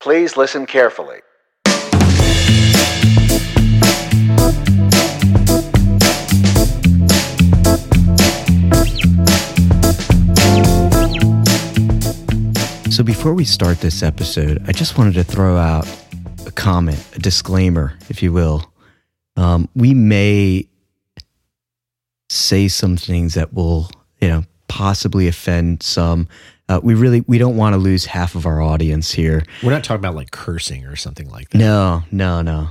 Please listen carefully. So, before we start this episode, I just wanted to throw out a comment, a disclaimer, if you will. Um, we may say some things that will, you know, possibly offend some. Uh, we really we don't want to lose half of our audience here. We're not talking about like cursing or something like that. No, no, no.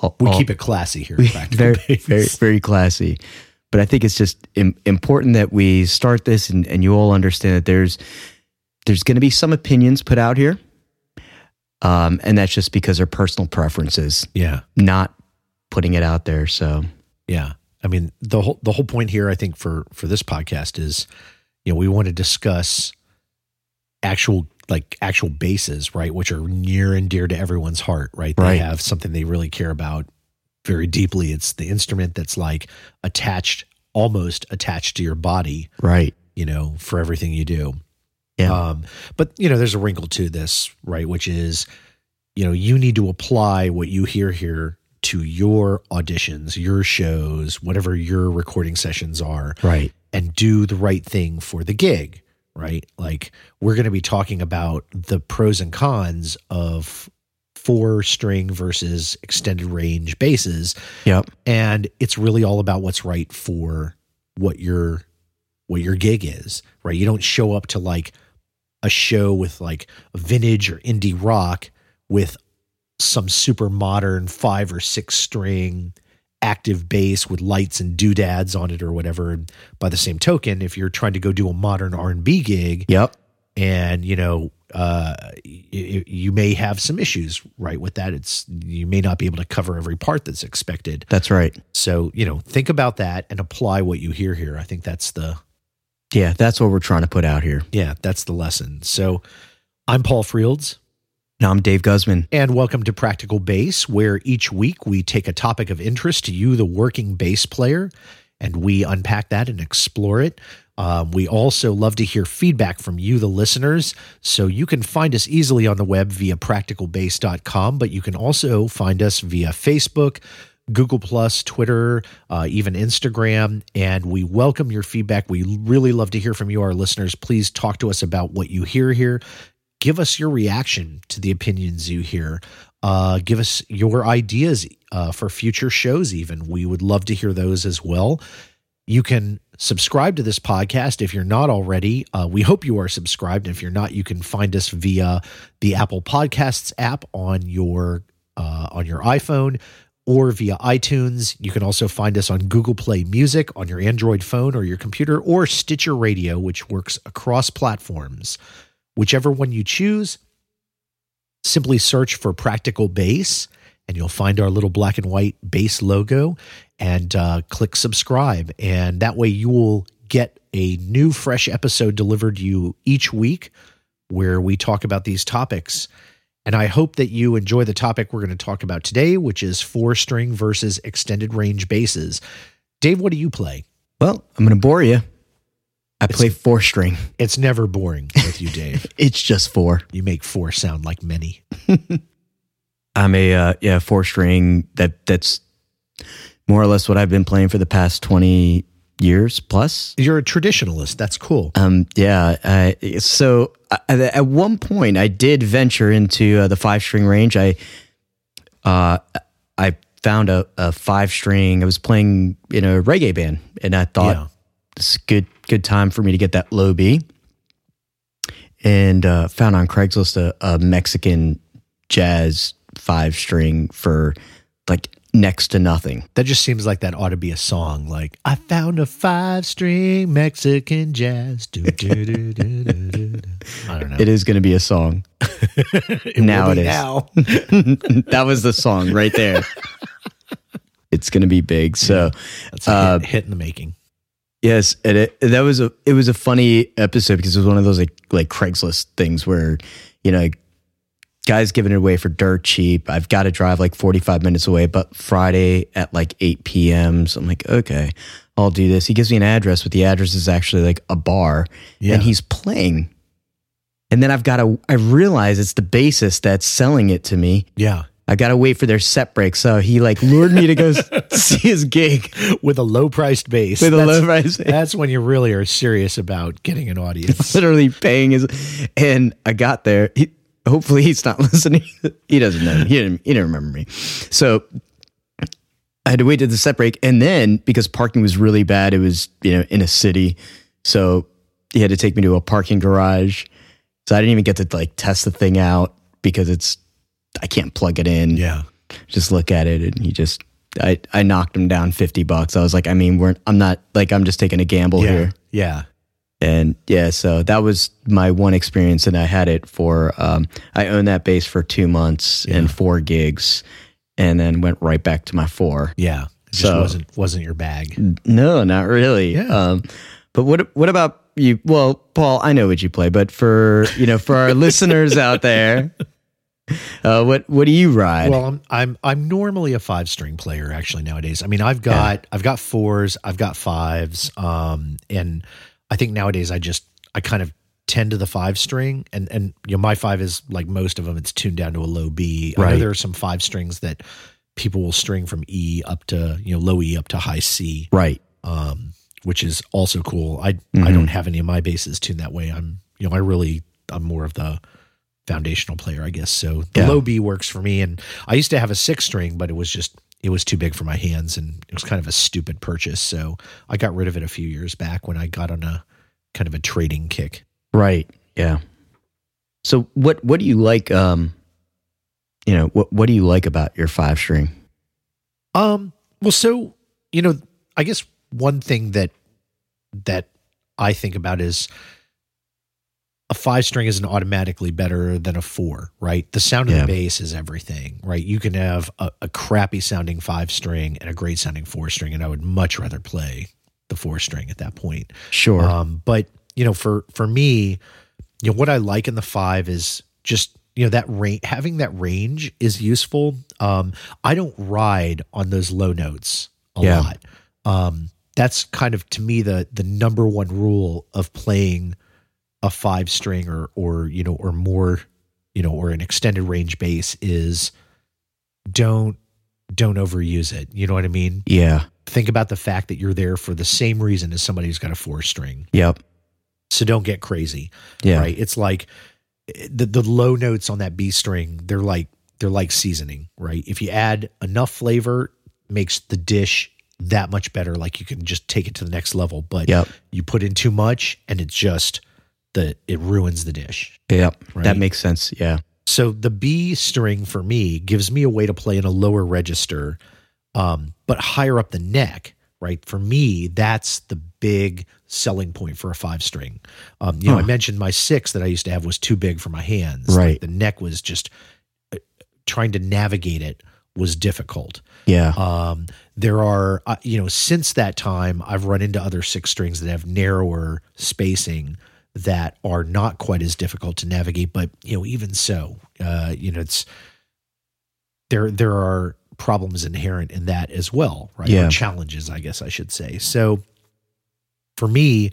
All- We all- keep it classy here. we- very, Base. very, very classy. But I think it's just Im- important that we start this and, and you all understand that there's there's going to be some opinions put out here, um, and that's just because they're personal preferences, Yeah, not putting it out there. So yeah. I mean the whole the whole point here, I think for for this podcast is, you know, we want to discuss actual like actual basses, right, which are near and dear to everyone's heart, right? They Right. have something they really care about very deeply. It's the instrument that's like attached, almost attached to your body, right, you know, for everything you do. yeah, Um, but you know, there's a wrinkle to this, right? Which is, you know, you need to apply what you hear here to your auditions, your shows, whatever your recording sessions are, right, and do the right thing for the gig, right? Like we're going to be talking about the pros and cons of four string versus extended range basses. Yep, and it's really all about what's right for what your what your gig is right? You don't show up to like a show with like vintage or indie rock with some super modern five or six string active bass with lights and doodads on it or whatever and by the same token if you're trying to go do a modern r&b gig yep, and you know uh you, you may have some issues right with that it's you may not be able to cover every part that's expected that's right. so, you know, think about that and apply what you hear here. I think that's the Yeah, that's what we're trying to put out here. yeah, that's the lesson. So, I'm Paul Fields Now I'm Dave Guzman. and welcome to Practical Bass, where each week we take a topic of interest to you, the working bass player, and we unpack that and explore it. Um, we also love to hear feedback from you, the listeners. So you can find us easily on the web via practicalbass.com, but you can also find us via Facebook, Google Plus, Twitter, uh, even Instagram. And we welcome your feedback. We really love to hear from you, our listeners. Please talk to us about what you hear here. Give us your reaction to the opinions you hear. Uh, give us your ideas uh, for future shows, even. We would love to hear those as well. You can subscribe to this podcast if you're not already. Uh, we hope you are subscribed. If you're not, you can find us via the Apple Podcasts app on your uh, on your iPhone or via iTunes. You can also find us on Google Play Music on your Android phone or your computer, or Stitcher Radio, which works across platforms. Whichever one you choose, simply search for Practical Bass and you'll find our little black and white bass logo and uh, click subscribe. And that way you will get a new, fresh episode delivered to you each week where we talk about these topics. And I hope that you enjoy the topic we're going to talk about today, which is four string versus extended range basses. Dave, what do you play? Well, I'm going to bore you. I play four string. It's never boring with you, Dave. It's just four. You make four sound like many. I'm a uh, yeah four string that that's more or less what I've been playing for the past twenty years plus. You're a traditionalist. That's cool. Um, yeah. Uh, so uh, at one point, I did venture into uh, the five string range. I uh, I found a, a five string. I was playing in a reggae band, and I thought Yeah. it's a good good time for me to get that low B. And uh, found on Craigslist a, a Mexican jazz five string for like next to nothing. That just seems like that ought to be a song. Like I found a five string Mexican jazz. Do, do, do, do, do, do. I don't know. It is going to be a song. It now it is. Now. that was the song right there. it's going to be big. So That's a Uh, hit, hit in the making. Yes, and it, that was a it was a funny episode because it was one of those like like Craigslist things where you know guys giving it away for dirt cheap. I've got to drive like forty five minutes away, but Friday at like eight p.m. So I'm like, okay, I'll do this. He gives me an address, but the address is actually like a bar, Yeah. and he's playing And then I've got to, I realize it's the bassist that's selling it to me. Yeah. I got to wait for their set break. So he like lured me to go see his gig With a low priced bass. with a That's- low price. That's when you really are serious about getting an audience. Literally paying his, and I got there. He, hopefully he's not listening. he doesn't know. He didn't, he didn't remember me. So I had to wait to the set break. And then because parking was really bad, it was, you know, in a city. So he had to take me to a parking garage. So I didn't even get to like test the thing out because it's, I can't plug it in. yeah. Just look at it. And he just, I, I knocked him down 50 bucks. I was like, I mean, we're, I'm not like, I'm just taking a gamble Yeah. here. Yeah. And yeah, so that was my one experience, and I had it for um, I owned that bass for two months and four gigs, and then went right back to my four. Yeah. It just So- wasn't wasn't your bag. No, not really. Yeah. Um, but what what about you? Well, Paul, I know what you play, but for you know, for our listeners out there, uh, what what do you ride? Well, I'm I'm I'm normally a five string player actually nowadays. I mean, I've got I've got fours, I've got fives, um, and I think nowadays I just I kind of tend to the five string, and and you know my five is like most of them, it's tuned down to a low B. I know there are some five strings that people will string from E up to you know low E up to high C, right. um, which is also cool. I I Mhm. don't have any of my basses tuned that way. I'm you know I really I'm more of the foundational player, I guess. So the Yeah. low B works for me. And I used to have a six string, but it was just it was too big for my hands, and it was kind of a stupid purchase. So I got rid of it a few years back when I got on a kind of a trading kick. Right. Yeah. So what what do you like? Um, you know what what do you like about your five string? Um. Well, so you know, I guess one thing that that I think about is a five string isn't automatically better than a four, right? The sound of Yeah. the bass is everything, right? You can have a, a crappy sounding five string and a great sounding four string, and I would much rather play the four string at that point. Sure. Um, but you know, for for me, you know, what I like in the five is just you know that range. Having that range is useful. Um, I don't ride on those low notes a Yeah. lot. Um, that's kind of to me the the number one rule of playing a five string or or you know or more you know or an extended range bass is don't don't overuse it. You know what I mean? yeah. Think about the fact that you're there for the same reason as somebody who's got a four string. Yep. So don't get crazy, Yeah. right? It's like the the low notes on that B string, they're like they're like seasoning, right? If you add enough flavor, makes the dish that much better. Like you can just take it to the next level. But Yep. you put in too much, and it's just the it ruins the dish. Yep. Right. That makes sense. Yeah. So the B string for me gives me a way to play in a lower register, um, but higher up the neck. Right for me, that's the big selling point for a five string. Um, you know, I mentioned my six that I used to have was too big for my hands. Like, Right. the neck was just uh, trying to navigate it was difficult. Yeah. Um, there are, uh, you know, since that time, I've run into other six strings that have narrower spacing that are not quite as difficult to navigate. But you know, even so, uh, you know, it's there. There are problems inherent in that as well, right? Yeah. Or challenges, I guess I should say. So, for me,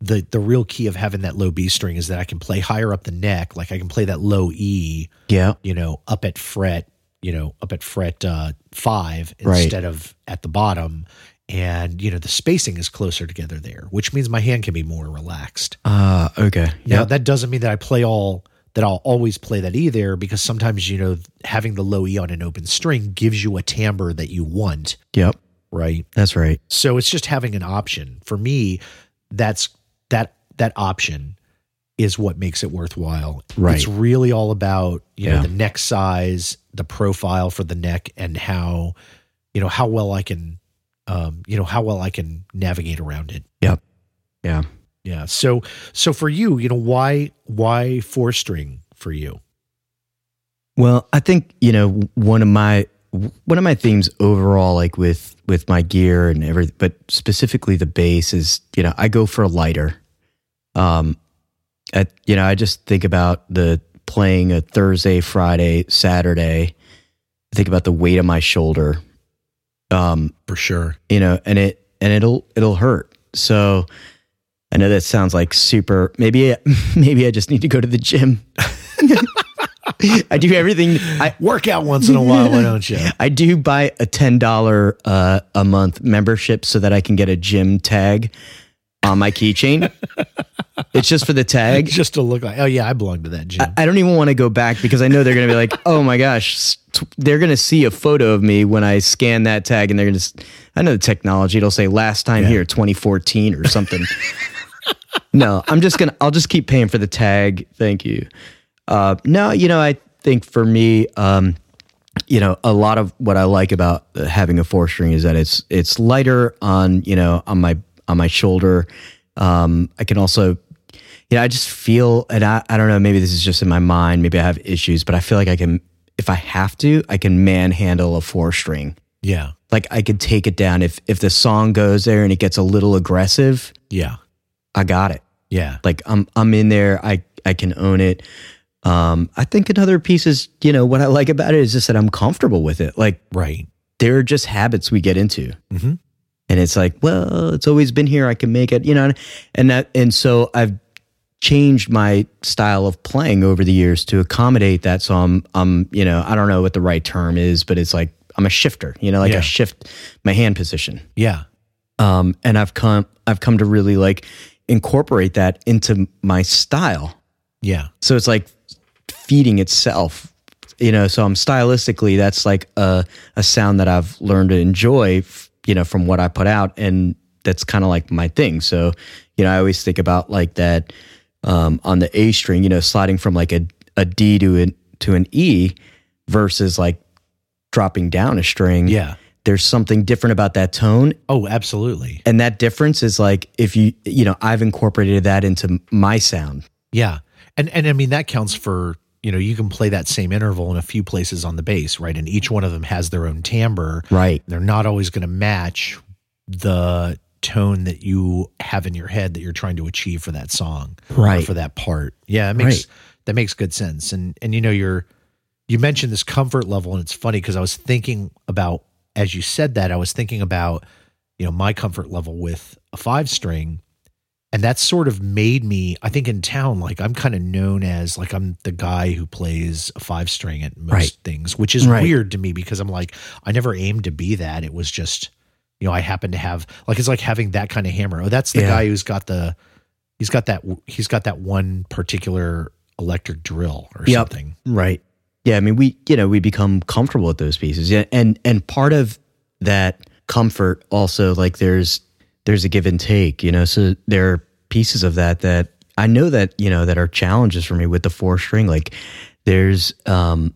the the real key of having that low B string is that I can play higher up the neck, like I can play that low E yeah. you know, up at fret, you know, up at fret uh, five Right. instead of at the bottom. And, you know, the spacing is closer together there, which means my hand can be more relaxed. Uh, okay. Now, Yeah. that doesn't mean that I play all, that I'll always play that E there because sometimes, you know, having the low E on an open string gives you a timbre that you want, Yep. right? That's right. So it's just having an option. For me, that's that, that option is what makes it worthwhile. Right. It's really all about, you know, the neck size, the profile for the neck and how, you know, how well I can, um, you know, how well I can navigate around it. Yep. Yeah. Yeah. So, so for you, you know, why, why four string for you? Well, I think you know one of my one of my themes overall, like with with my gear and everything, but specifically the bass is you know I go for a lighter. Um, I, you know I just think about the playing a Thursday, Friday, Saturday. I think about the weight of my shoulder. Um, For sure. you know, and it and it'll it'll hurt. So I know that sounds like super. Maybe maybe I just need to go to the gym. I do everything. I Work out once in a while, why don't you? I do buy a ten dollar uh, a month membership so that I can get a gym tag on my keychain. it's just for the tag. Just to look like, oh yeah, I belong to that gym. I don't even want to go back because I know they're going to be like, oh my gosh, they're going to see a photo of me when I scan that tag and they're going to, I know the technology, it'll say last time Yeah. here, 2014 or something. no, I'm just going to, I'll just keep paying for the tag. Thank you. Uh, no, you know, I think for me, um, you know, a lot of what I like about having a four string is that it's it's lighter on you know on my on my shoulder. Um, I can also, you know, I just feel, and I I don't know, maybe this is just in my mind, maybe I have issues, but I feel like I can, if I have to, I can manhandle a four string. yeah. Like I could take it down if if the song goes there and it gets a little aggressive, Yeah. I got it. Yeah. Like I'm I'm in there. I I can own it. Um, I think another piece is, you know, what I like about it is just that I'm comfortable with it. Like Right. there are just habits we get into. Mhm. And it's like, well, it's always been here. I can make it, you know, and that, and so I've changed my style of playing over the years to accommodate that. So I'm, I'm, you know, I don't know what the right term is, but it's like I'm a shifter, you know, like Yeah. I shift my hand position. Yeah. Um, and I've come, I've come to really like incorporate that into my style. Yeah. So it's like feeding itself, you know. So I'm stylistically, that's like a a sound that I've learned to enjoy, you know, from what I put out, and that's kind of like my thing. So, you know, I always think about like that um, on the A string, you know, sliding from like a a D to an to an E versus like dropping down a string. Yeah. There's something different about that tone Oh, absolutely. and that difference is like if you you know i've incorporated that into my sound Yeah. And and I mean that counts for, you know, you can play that same interval in a few places on the bass, right? And each one of them has their own timbre. right They're not always going to match the tone that you have in your head that you're trying to achieve for that song or Right. for that part. Yeah, it makes Right. that makes good sense. And and you know you're you mentioned this comfort level and it's funny because I was thinking about as you said that I was thinking about you know my comfort level with a 5 string and that sort of made me i think in town like i'm kind of known as like i'm the guy who plays a five string at most Right. things which is Right. weird to me because i'm like i never aimed to be that it was just you know i happen to have like it's like having that kind of hammer oh that's the Yeah. guy who's got the he's got that he's got that one particular electric drill or Yep. something right yeah i mean we you know we become comfortable with those pieces yeah and and part of that comfort also like there's there's a give and take you know? So there are pieces of that that i know that you know that are challenges for me with the four string. Like there's um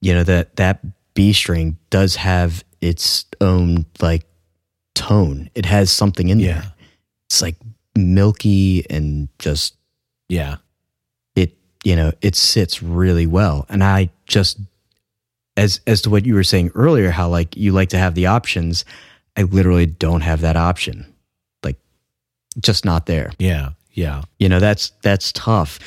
you know that that b string does have its own like tone. It has something in Yeah. there it's like milky and just yeah. it you know it sits really well. And i just as as to what you were saying earlier how like you like to have the options i literally don't have that option just not there yeah yeah you know that's that's tough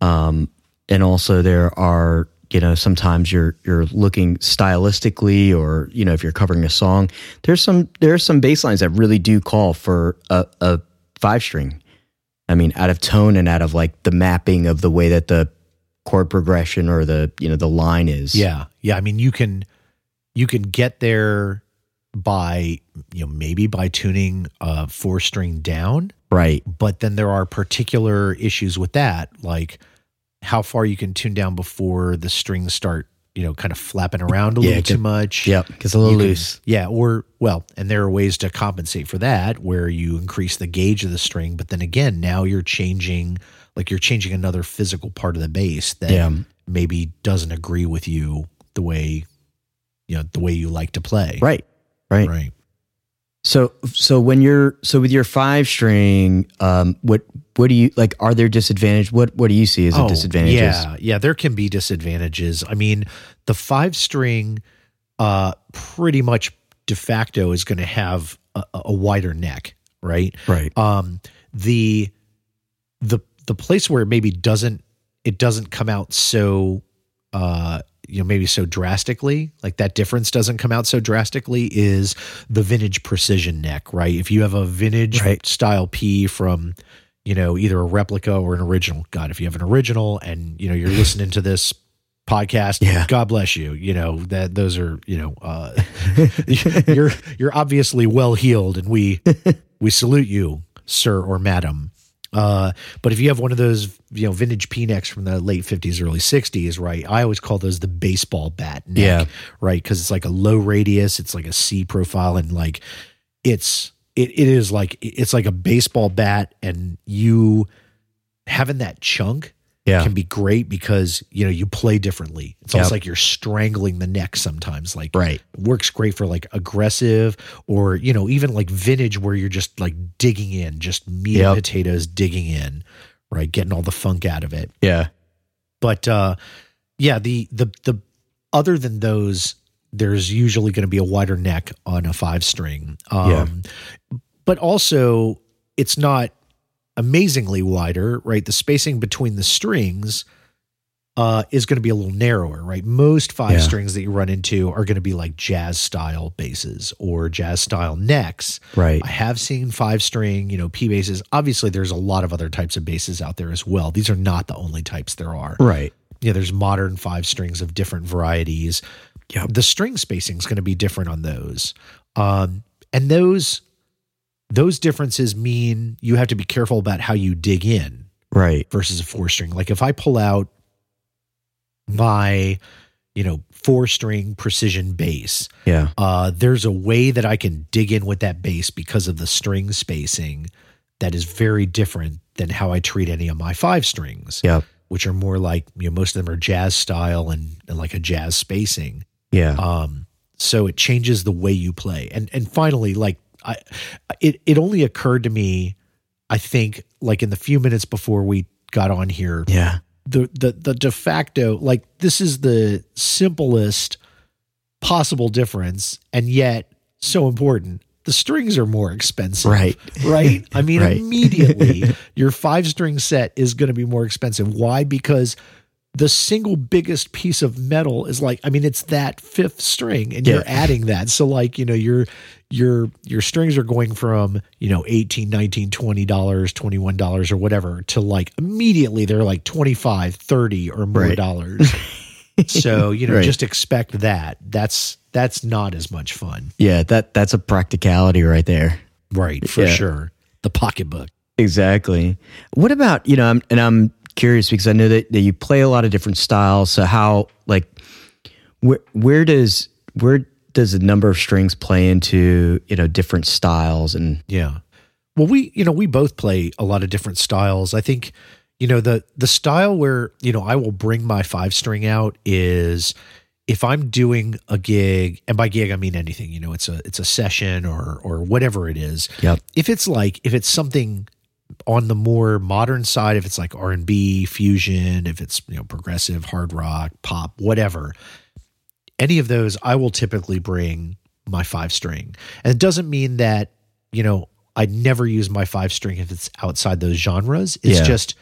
um and also there are you know sometimes you're you're looking stylistically or you know if you're covering a song there's some there's some bass lines that really do call for a, a five string i mean out of tone and out of like the mapping of the way that the chord progression or the you know the line is Yeah. Yeah. I mean, you can you can get there by you know maybe by tuning a four string down, right. But then there are particular issues with that, like how far you can tune down before the strings start, you know, kind of flapping around a Yeah, little it too can- much. yep gets a little You can- loose. Yeah, or well, and there are ways to compensate for that where you increase the gauge of the string, but then again, now you're changing like you're changing another physical part of the bass that yeah. maybe doesn't agree with you the way you know the way you like to play. right right Right. So so when you're so with your five string, um, what what do you like? Are there disadvantage? What what do you see as a disadvantages? Oh, Yeah, yeah, there can be disadvantages. I mean, the five string uh pretty much de facto is going to have a, a wider neck, right? Right. um the the the place where it maybe doesn't it doesn't come out so uh you know maybe so drastically like that difference doesn't come out so drastically is the vintage precision neck right if you have a vintage Right. style p from you know either a replica or an original god if you have an original and you know you're listening to this podcast Yeah. god bless you you know that those are you know uh you're you're obviously well heeled and we we salute you sir or madam uh, but if you have one of those, you know, vintage P-necks from the late 50s, early 60s, right? I always call those the baseball bat neck, Yeah. right? Because it's like a low radius, it's like a C profile, and like it's it, it is like it's like a baseball bat, and you having that chunk Yeah. can be great because you know you play differently. It's almost like you're strangling the neck sometimes. Like Right. works great for like aggressive or you know even like vintage where you're just like digging in, just meat Yep. and potatoes digging in, right, getting all the funk out of it. Yeah. But uh yeah, the the the other than those, there's usually going to be a wider neck on a five string. Um, Yeah. But also, it's not amazingly wider, right? The spacing between the strings uh, is going to be a little narrower, right? Most five Yeah. strings that you run into are going to be like jazz style basses or jazz style necks. Right. I have seen five string, you know, P basses. Obviously, there's a lot of other types of basses out there as well. These are not the only types there are Right. you know, there's modern five strings of different varieties. Yeah. The string spacing is going to be different on those. Um, and those those differences mean you have to be careful about how you dig in Right. versus a four string. Like if I pull out my, you know, four string precision bass, Yeah. uh, there's a way that I can dig in with that bass because of the string spacing that is very different than how I treat any of my five strings Yeah. which are more like you know most of them are jazz style and, and like a jazz spacing. Yeah. Um, so it changes the way you play. And and finally, like I, it it only occurred to me, I think, like in the few minutes before we got on here, yeah. the the the de facto like this is the simplest possible difference, and yet so important. The strings are more expensive Right. right? I mean, Right. immediately your five string set is going to be more expensive. Why? Because the single biggest piece of metal is like, I mean, it's that fifth string, and Yeah. you're adding that. So, like, you know, your your your strings are going from you know 18 19 20 dollars 21 dollars or whatever to like immediately they're like 25 30 or more Right. dollars so you know Right. just expect that that's that's not as much fun Yeah. That that's a practicality right there. right for Yeah. sure the pocketbook Exactly. What about you know? I'm, and I'm curious because I know that, that you play a lot of different styles. So how like where where does where does the number of strings play into you know different styles and Yeah. Well, we, you know, we both play a lot of different styles. I think, you know, the the style where, you know, I will bring my five string out is if I'm doing a gig, and by gig I mean anything, you know, it's a it's a session or or whatever it is. Yep. If it's like if it's something on the more modern side, if it's like R and B, fusion, if it's you know progressive, hard rock, pop, whatever, any of those, I will typically bring my five string. And it doesn't mean that, you know, I never use my five string if it's outside those genres. It's Yeah. just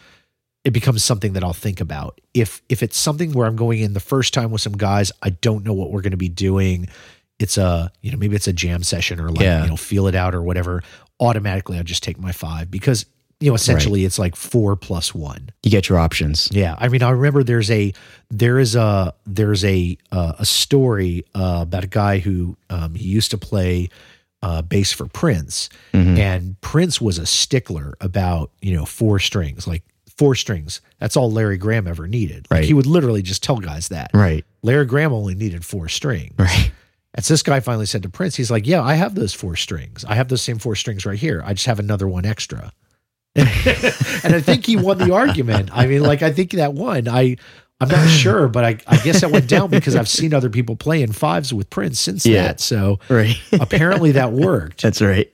it becomes something that I'll think about. If if it's something where I'm going in the first time with some guys, I don't know what we're going to be doing. It's a, you know, maybe it's a jam session or like, Yeah. you know, feel it out or whatever. Automatically I'll just take my five because, you know, essentially it's like four plus one. you get your options? Yeah, I mean, I remember there's a there is a there's a uh, a story uh, about a guy who um, he used to play uh, bass for Prince, Mhm. and Prince was a stickler about you know four strings, like four strings. That's all Larry Graham ever needed. Like Right. he would literally just tell guys that Right. Larry Graham only needed four strings. Right. And so this guy finally said to Prince, he's like, "Yeah, I have those four strings. I have those same four strings right here. I just have another one extra." And I think he won the argument. I mean, like I think that won. I I'm not sure, but I, I guess that went down because I've seen other people play in fives with Prince since Yeah. that. So Right. apparently that worked. That's right.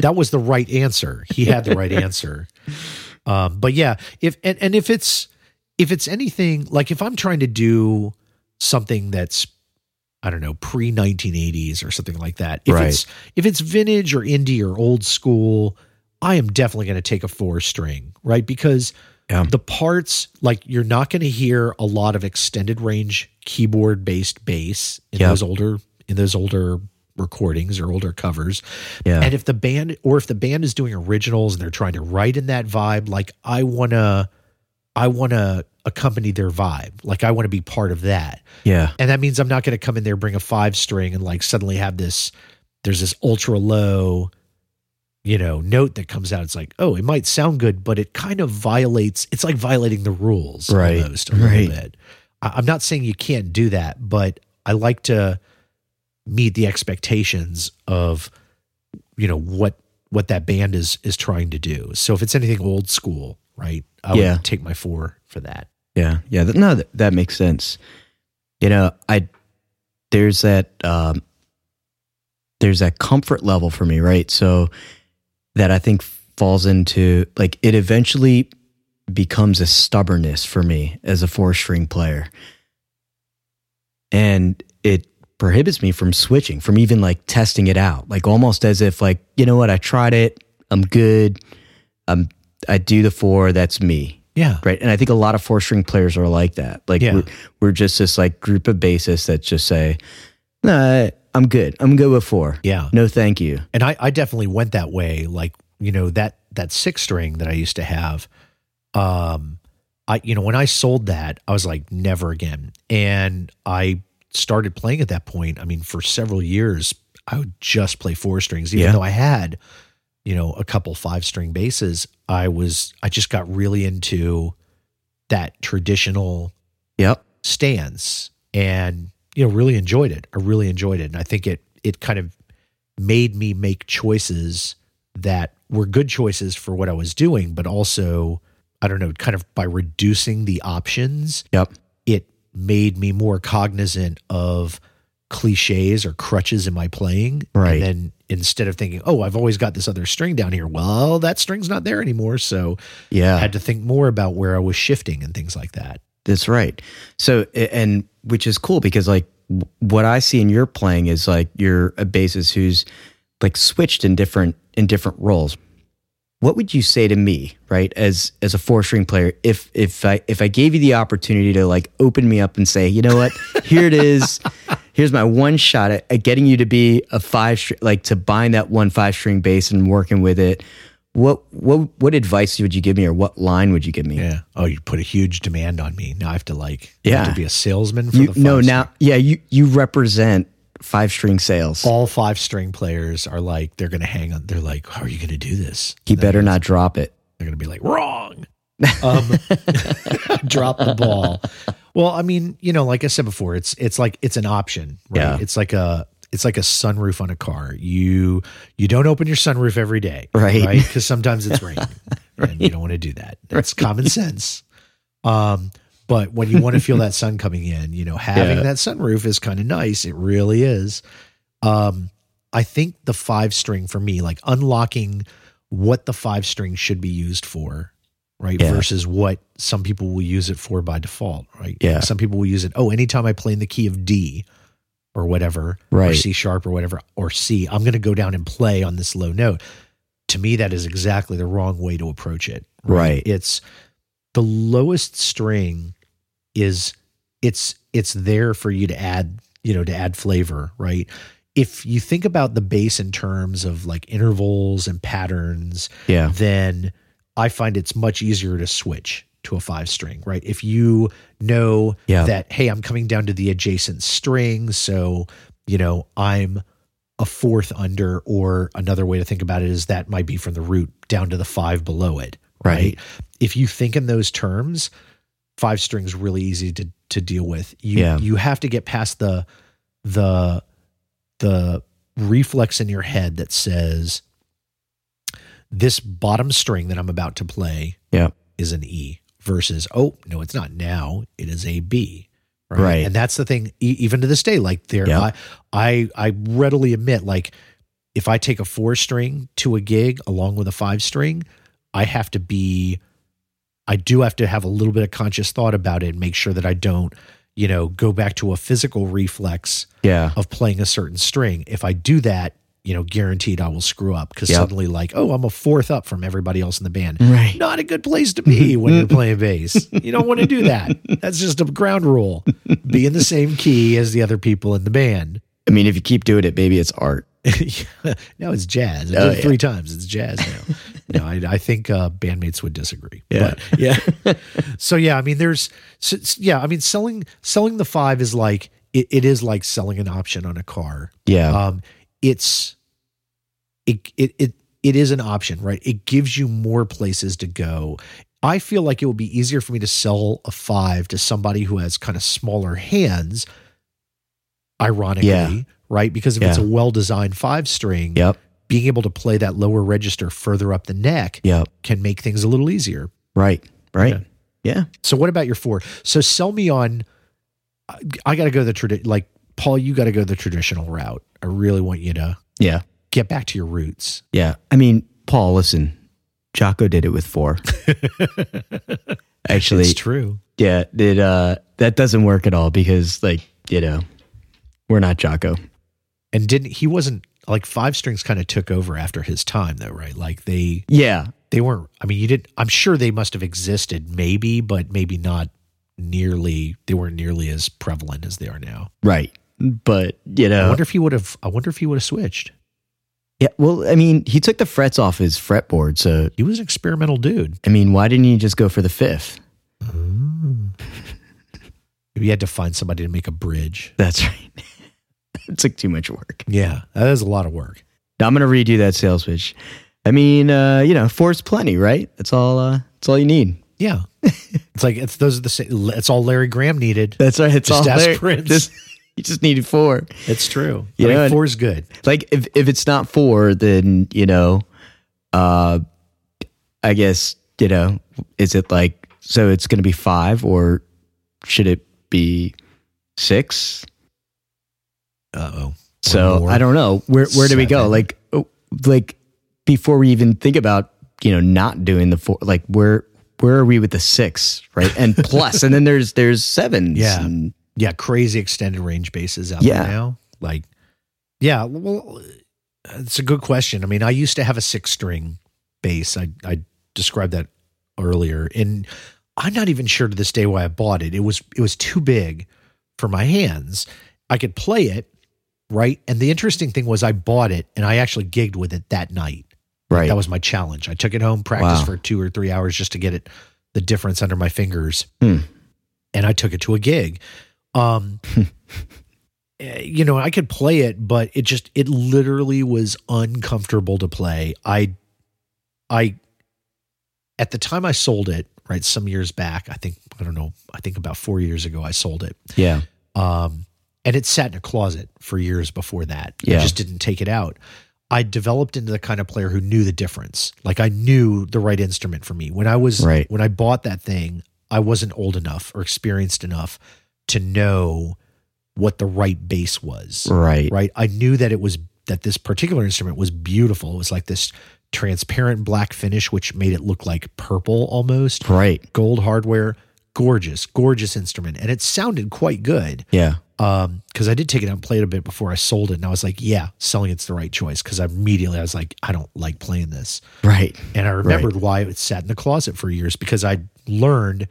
That was the right answer. He had the right answer. Um, but yeah, if and, and if it's if it's anything like if I'm trying to do something that's I don't know pre 1980s or something like that. If Right. it's if it's vintage or indie or old school, I am definitely going to take a four string, right? Because Yeah. the parts like you're not going to hear a lot of extended range keyboard based bass in Yeah. those older in those older recordings or older covers. Yeah. And if the band or if the band is doing originals and they're trying to write in that vibe, like I want to I want to accompany their vibe. Like I want to be part of that. yeah. And that means I'm not going to come in there bring a 5 string and like suddenly have this there's this ultra low you know note that comes out it's like oh it might sound good but it kind of violates it's like violating the rules Right. almost a little bit I- i'm not saying you can't do that but i like to meet the expectations of you know what what that band is is trying to do so if it's anything old school right i Yeah. would take my four for that Yeah, yeah. No, that, that makes sense. You know, I there's that um, there's that comfort level for me, right? So that I think falls into like it eventually becomes a stubbornness for me as a four string player, and it prohibits me from switching, from even like testing it out, like almost as if like you know what, I tried it, I'm good, I'm I do the four, that's me. Yeah. Right? And I think a lot of four string players are like that. Like Yeah. we're, we're just this like group of bassists that just say, "Nah, I'm good. I'm good with four. yeah No, thank you." and I, I definitely went that way like you know that that six string that i used to have um i you know when i sold that i was like never again and i started playing at that point i mean for several years i would just play four strings even Yeah. though i had you know a couple five string basses i was i just got really into that traditional Yep. stance and you know really enjoyed it i really enjoyed it and i think it it kind of made me make choices that were good choices for what i was doing but also i don't know kind of by reducing the options Yep. it made me more cognizant of cliches or crutches in my playing Right. and then instead of thinking oh i've always got this other string down here well that string's not there anymore so yeah. i had to think more about where i was shifting and things like that That's right. So, and which is cool because like what I see in your playing is like you're a bassist who's like switched in different in different roles. What would you say to me, right, as as a four string player, if if I if I gave you the opportunity to like open me up and say, you know what, here it is, here's my one shot at, at getting you to be a five string, like to buying that one five string bass and working with it. What what what advice would you give me, or what line would you give me? Yeah. Oh, you put a huge demand on me. Now I have to like Yeah. to be a salesman for You, the no, string. now, yeah, you you represent five string sales. all five string players are like they're gonna hang on. They're like, how are you gonna do this? he better not drop it. They're gonna be like, wrong. Um, drop the ball. Well, I mean, you know, like I said before, it's it's like it's an option, right? Yeah. It's like a it's like a sunroof on a car. You you don't open your sunroof every day, Right. Right? Because sometimes it's raining, and you don't want to do that. That's common sense. Um, but when you want to feel that sun coming in, you know, having Yeah. that sunroof is kind of nice. It really is. Um, I think the five string for me, like unlocking what the five string should be used for, right? Yeah. Versus what some people will use it for by default, right? Yeah. Some people will use it, oh, anytime I play in the key of D or whatever, or Right. C sharp or whatever, or C, I'm going to go down and play on this low note. To me, that is exactly the wrong way to approach it. Right. It's the lowest string is it's it's there for you to add, you know, to add flavor, right? If you think about the bass in terms of like intervals and patterns, Yeah. then I find it's much easier to switch to a five string, right? If you know Yeah. that, hey, I'm coming down to the adjacent string, so, you know, I'm a fourth under, or another way to think about it is that might be from the root down to the five below it, right? Right. If you think in those terms, five strings really easy to to deal with. You Yeah. you have to get past the the the reflex in your head that says this bottom string that I'm about to play Yeah. is an E versus oh no it's not now it is a B right, Right. and that's the thing e- even to this day like there Yeah. I, I I readily admit like if I take a four string to a gig along with a five string I have to be I do have to have a little bit of conscious thought about it and make sure that I don't you know go back to a physical reflex Yeah. of playing a certain string. If I do that, you know, guaranteed I will screw up because Yep. suddenly, like, oh, I'm a fourth up from everybody else in the band. Right. Not a good place to be when you're playing bass. You don't want to do that. That's just a ground rule. Be in the same key as the other people in the band. I mean, if you keep doing it, maybe it's art. no, it's jazz. I Oh, did it yeah. three times. It's jazz now. no, I, I think uh, bandmates would disagree. Yeah. But, yeah. so yeah, I mean, there's, so, yeah, I mean, selling selling the five is like it, it is like selling an option on a car. Yeah. Um, it's it it it it is an option, right? It gives you more places to go. I feel like it would be easier for me to sell a five to somebody who has kind of smaller hands, ironically, Yeah. right? Because if it's a well designed five string, yep. being able to play that lower register further up the neck Yep. can make things a little easier. Right. Right. Yeah. Yeah. So what about your four? So sell me on. I, I got to go the tradi- like Paul. You got to go the traditional route. I really want you to Yeah. Get back to your roots. Yeah. I mean, Paul, listen, Jaco did it with four. Actually, it's true. yeah, it uh that doesn't work at all because like, you know, we're not Jaco. And didn't he wasn't like five strings kind of took over after his time though, right? Like they Yeah. they weren't. I mean, you didn't. I'm sure they must have existed, maybe, but maybe not nearly. They weren't nearly as prevalent as they are now. Right. But, you know I wonder if he would have. I wonder if he would have switched. Yeah, well, I mean, he took the frets off his fretboard, so He was an experimental dude. I mean, why didn't he just go for the fifth? Maybe he had to find somebody to make a bridge. That's right. it took too much work. Yeah, that is a lot of work. Now I'm gonna redo that sales pitch. I mean, uh, you know, four's plenty, right? That's all. Uh, that's all you need. Yeah, it's like it's those are the same. It's all Larry Graham needed. That's right. It's Just all ask there. Prince. Just- you just needed four. It's true. You I know, mean, and- four is good. Like if if it's not four, then you know, uh, I guess you know, is it like so? It's gonna be five, or should it be six? Uh oh. So. I don't know where where do we go? Like oh, like before we even think about you know not doing the four, like where where are we with the six, right? And plus, and then there's there's sevens. Yeah. and- Yeah, crazy extended range basses out Yeah. there now. Like, yeah. Well, it's a good question. I mean, I used to have a six string bass. I I described that earlier, and I'm not even sure to this day why I bought it. It was it was too big for my hands. I could play it, right? And the interesting thing was I bought it and I actually gigged with it that night. right. That was my challenge. I took it home, practiced Wow. for two or three hours just to get it the difference under my fingers, Hmm. and I took it to a gig. Um, eh, you know, I could play it, but it just it literally was uncomfortable to play. I, I, at the time I sold it, right, some years back, I think I don't know, I think about four years ago, I sold it. yeah. Um, and it sat in a closet for years before that. Yeah. I just didn't take it out. I developed into the kind of player who knew the difference. Like I knew the right instrument for me. When I was Right. when I bought that thing, I wasn't old enough or experienced enough to know what the right bass was. Right. Right? I knew that it was that this particular instrument was beautiful. It was like this transparent black finish which made it look like purple almost. Right. Gold hardware, gorgeous, gorgeous instrument and it sounded quite good Yeah. um because i did take it out and play it a bit before i sold it and i was like yeah selling it's the right choice because immediately i was like i don't like playing this Right. and i remembered why it sat in the closet for years because i learned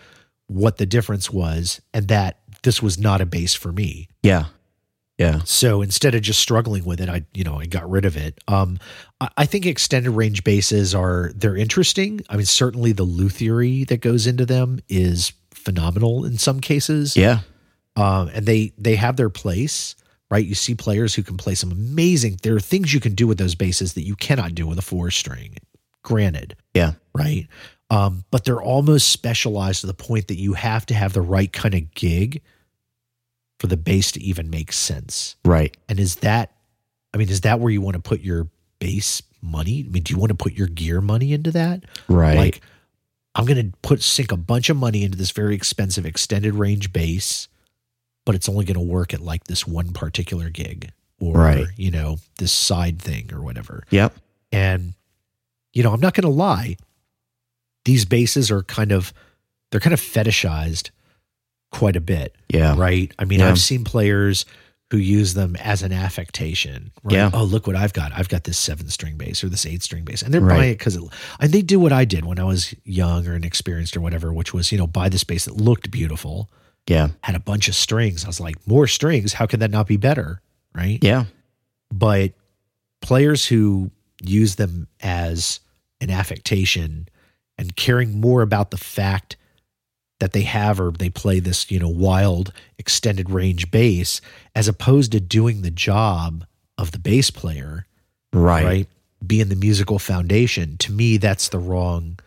what the difference was and that this was not a bass for me Yeah. Yeah. so instead of just struggling with it i you know i got rid of it um i, I think extended range basses are they're interesting i mean certainly the luthiery that goes into them is phenomenal in some cases Yeah. um, and they they have their place, right? You see players who can play some amazing. There are things you can do with those basses that you cannot do with a four string. Granted, Yeah. right? Um, but they're almost specialized to the point that you have to have the right kind of gig for the bass to even make sense. Right. And is that, I mean, is that where you want to put your bass money? I mean, do you want to put your gear money into that? Right. Like, I'm going to put sink a bunch of money into this very expensive extended range bass, but it's only going to work at like this one particular gig or Right. you know this side thing or whatever. yep. And you know, I'm not going to lie. These basses are kind of they're kind of fetishized quite a bit Yeah. right? I mean, Yeah. I've seen players who use them as an affectation. Right? Yeah. Oh, look what I've got. I've got this seven string bass or this eight string bass. And they're Right. buying it because it, and they do what I did when I was young or inexperienced or whatever, which was, you know, buy this bass that looked beautiful, Yeah. had a bunch of strings. I was like, more strings. How could that not be better? Right. Yeah. But players who use them as an affectation and caring more about the fact that they have or they play this, you know, wild extended range bass as opposed to doing the job of the bass player, Right. right? Being the musical foundation. To me, that's the wrong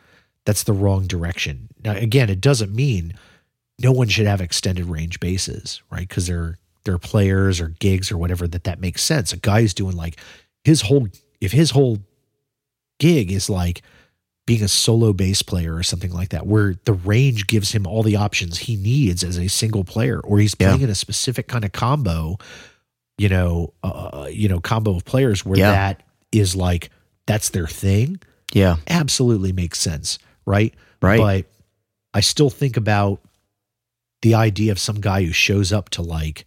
that's the wrong direction. Now again, it doesn't mean no one should have extended range basses, right? Because they're they're players or gigs or whatever that that makes sense. A guy who's doing like his whole if his whole gig is like being a solo bass player or something like that, where the range gives him all the options he needs as a single player, or he's Yeah. playing in a specific kind of combo, you know, uh, you know, combo of players where Yeah. that is like that's their thing. Yeah. Absolutely makes sense, right? Right. But I still think about the idea of some guy who shows up to like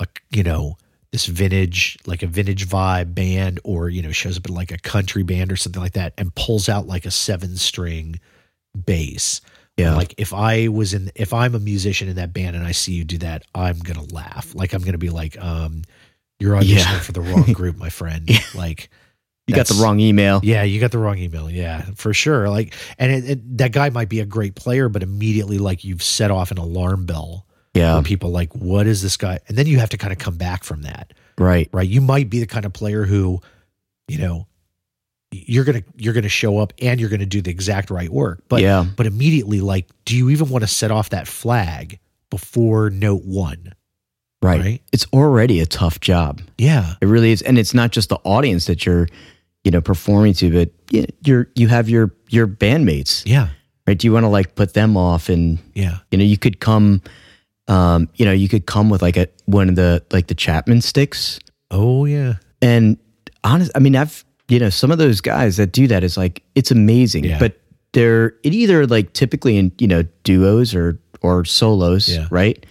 a you know this vintage like a vintage vibe band or you know shows up in like a country band or something like that and pulls out like a seven string bass Yeah. like if i was in if i'm a musician in that band and i see you do that i'm gonna laugh like i'm gonna be like um you're auditioning Yeah. for the wrong group my friend Yeah. like you got the wrong email. yeah, you got the wrong email. Yeah, for sure. Like, and it, it, that guy might be a great player, but immediately, like, you've set off an alarm bell Yeah. people like, what is this guy? And then you have to kind of come back from that, Right. right? You might be the kind of player who, you know, you're gonna you're gonna show up and you're gonna do the exact right work, but yeah. but immediately, like, do you even want to set off that flag before note one? Right. right? It's already a tough job. Yeah, It really is, and it's not just the audience that you're, you know, performing to, but you- you're you have your your bandmates, yeah, right? Do you want to like put them off, and yeah, you know, you could come, um, you know, you could come with like a one of the like the Chapman sticks, oh yeah, and honest, I mean, I've you know some of those guys that do that is like it's amazing, Yeah. but they're it either like typically in you know duos or or solos, Yeah. right?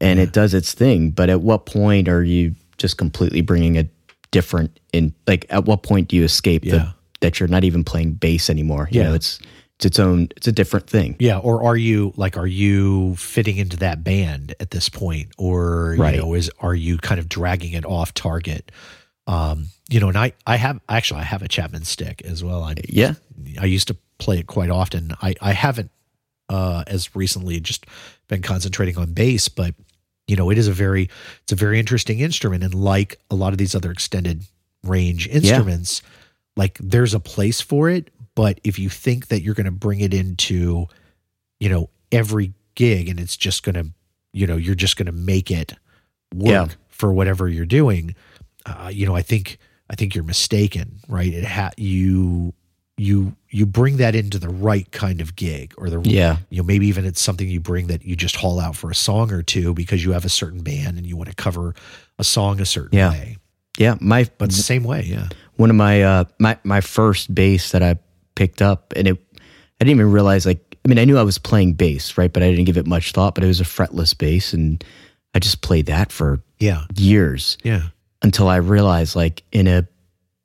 And Yeah. it does its thing, but at what point are you just completely bringing a different in like at what point do you escape the that you're not even playing bass anymore? You Yeah. know, it's it's its own it's a different thing. Yeah, or are you like are you fitting into that band at this point, or Right. you know, is are you kind of dragging it off target? Um, you know, and I I have actually I have a Chapman stick as well. I Yeah. I used to play it quite often. I I haven't uh as recently just been concentrating on bass, but you know, it is a very it's a very interesting instrument, and like a lot of these other extended range instruments, like there's a place for it. But if you think that you're going to bring it into, you know, every gig, and it's just going to, you know, you're just going to make it work Yeah. for whatever you're doing, uh, you know, I think I think you're mistaken, right? It ha- you you you bring that into the right kind of gig or the Yeah. you know maybe even it's something you bring that you just haul out for a song or two because you have a certain band and you want to cover a song a certain Yeah. way Yeah. My but the same way yeah one of my uh my my first bass that I picked up and it I didn't even realize like I mean I knew I was playing bass, right? But I didn't give it much thought, but it was a fretless bass and I just played that for yeah years yeah until I realized like in a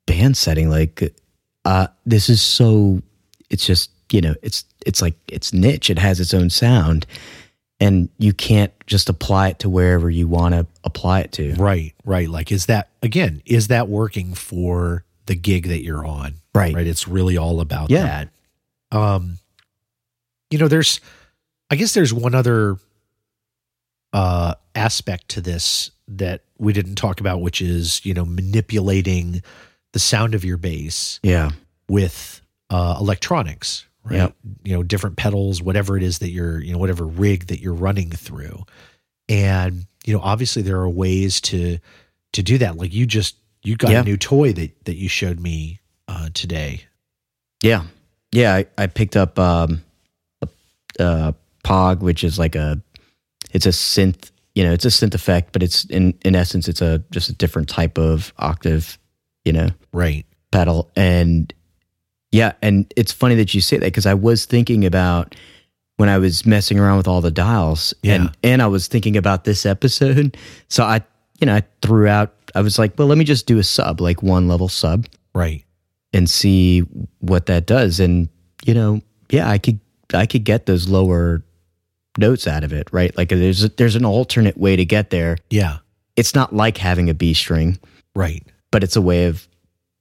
band setting like uh this is so it's just, you know, it's it's like it's niche. It has its own sound and you can't just apply it to wherever you want to apply it to. right right like is that again is that working for the gig that you're on Right. right it's really all about Yeah. that um you know there's i guess there's one other uh aspect to this that we didn't talk about which is you know manipulating the sound of your bass Yeah. with uh electronics right Yep. you know different pedals whatever it is that you're you know whatever rig that you're running through and you know obviously there are ways to to do that like you just you got Yeah. a new toy that that you showed me uh today Yeah, yeah. I, I picked up um, a, a Pog, which is like a, it's a synth. You know, it's a synth effect, but it's in in essence, it's a just a different type of octave. You know, right pedal, and yeah, and it's funny that you say that because I was thinking about when I was messing around with all the dials, and and I was thinking about this episode. So I you know, I threw out, I was like, well, let me just do a sub, like one level sub Right. And see what that does. And, you know, yeah, I could, I could get those lower notes out of it, right? Like there's, a, there's an alternate way to get there. Yeah. It's not like having a B string, Right. but it's a way of,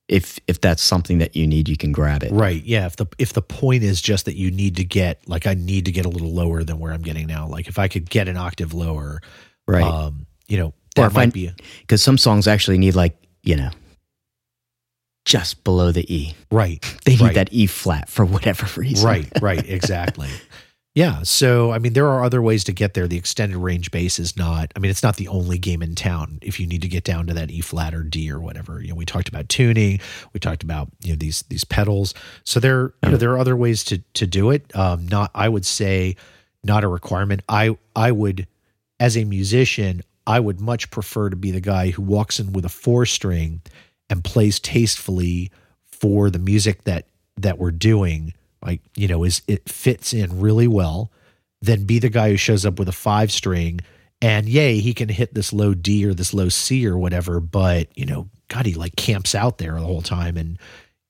if, if that's something that you need, you can grab it. Right. Yeah. If the if the point is just that you need to get like I need to get a little lower than where I'm getting now. Like if I could get an octave lower, Right. um, you know, that might I- be Because some songs actually need like, you know, just below the E. right. They need Right. that E flat for whatever reason. Right, right, exactly. yeah. So, I mean, there are other ways to get there. The extended range bass is not, I mean, it's not the only game in town. If you need to get down to that E flat or D or whatever, you know, we talked about tuning, we talked about, you know, these, these pedals. So there, you know, there are other ways to, to do it. Um, not, I would say not a requirement. I, I would, as a musician, I would much prefer to be the guy who walks in with a four string and plays tastefully for the music that that we're doing like you know is it fits in really well then be the guy who shows up with a five string and yay he can hit this low d or this low c or whatever but you know god he like camps out there the whole time. And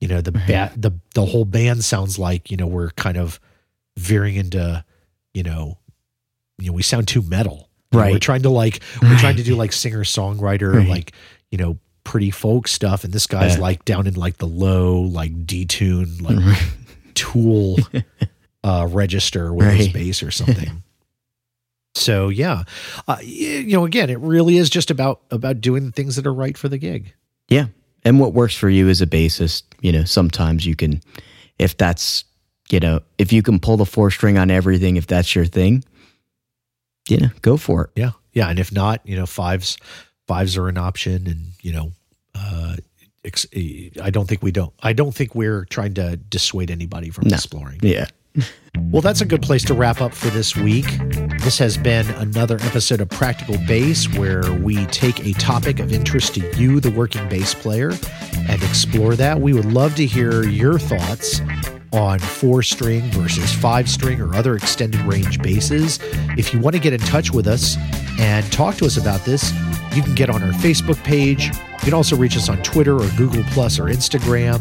you know the ba- the the whole band sounds like you know we're kind of veering into you know you know we sound too metal. You know, we're trying to like we're trying to do like singer songwriter Right. like you know pretty folk stuff and this guy's Yeah. like down in like the low like detune like tool uh register with his bass or something. So yeah. Uh, you know again it really is just about about doing the things that are right for the gig. Yeah. And what works for you as a bassist, you know, sometimes you can, if that's, you know, if you can pull the four string on everything, if that's your thing, you know, go for it. yeah. Yeah. And if not you know fives fives are an option and you know uh ex- i don't think we don't i don't think we're trying to dissuade anybody from No. exploring Yeah. Well, that's a good place to wrap up for this week. This has been another episode of Practical Bass where we take a topic of interest to you, the working bass player, and explore that. We would love to hear your thoughts on four string versus five string or other extended range basses. If you want to get in touch with us and talk to us about this, you can get on our Facebook page. You can also reach us on Twitter or Google Plus or Instagram.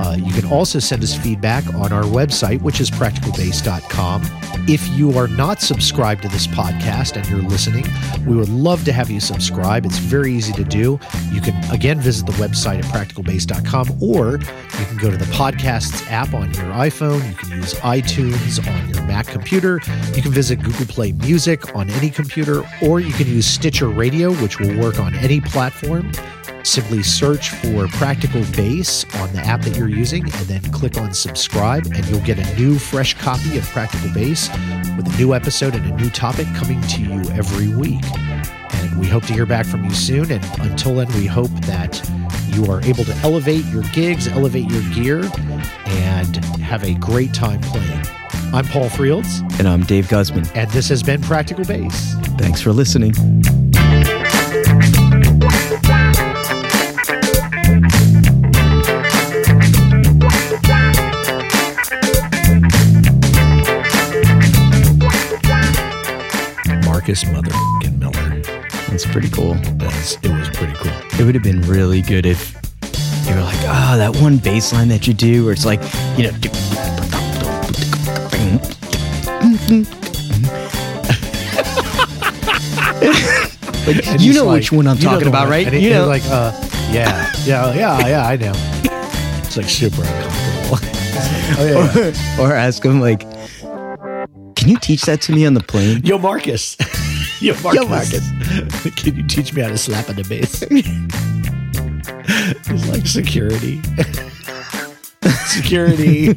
Uh, you can also send us feedback on our website, which is practicalbass.com. If you are not subscribed to this podcast and you're listening, we would love to have you subscribe. It's very easy to do. You can again visit the website at practicalbass.com or you can go to the podcasts app on your iPhone. You can use iTunes on your Mac computer. You can visit Google Play Music on any computer, or you can use Stitcher Radio, which will work on any platform. Simply search for Practical Bass on the app that you're using and then click on subscribe, and you'll get a new, fresh copy of Practical Bass with a new episode and a new topic coming to you every week. And we hope to hear back from you soon. And until then, we hope that you are able to elevate your gigs, elevate your gear, and have a great time playing. I'm Paul Frields, And I'm Dave Guzman. and this has been Practical Bass. Thanks for listening. Marcus Motherfucking Miller. That's pretty cool. That's, it was pretty cool. It would have been really good if you were like, oh, that one bass line that you do, where it's like, you know, like, you know like- which one I'm talking about, one. right? You know, like, uh, yeah, yeah, yeah, yeah, I know. It's like super uncomfortable. oh, yeah, yeah. or ask him like, can you teach that to me on the plane? Yo, Marcus. Yo, Marcus. Yo, Marcus. Can you teach me how to slap on the bass? it's like security. security.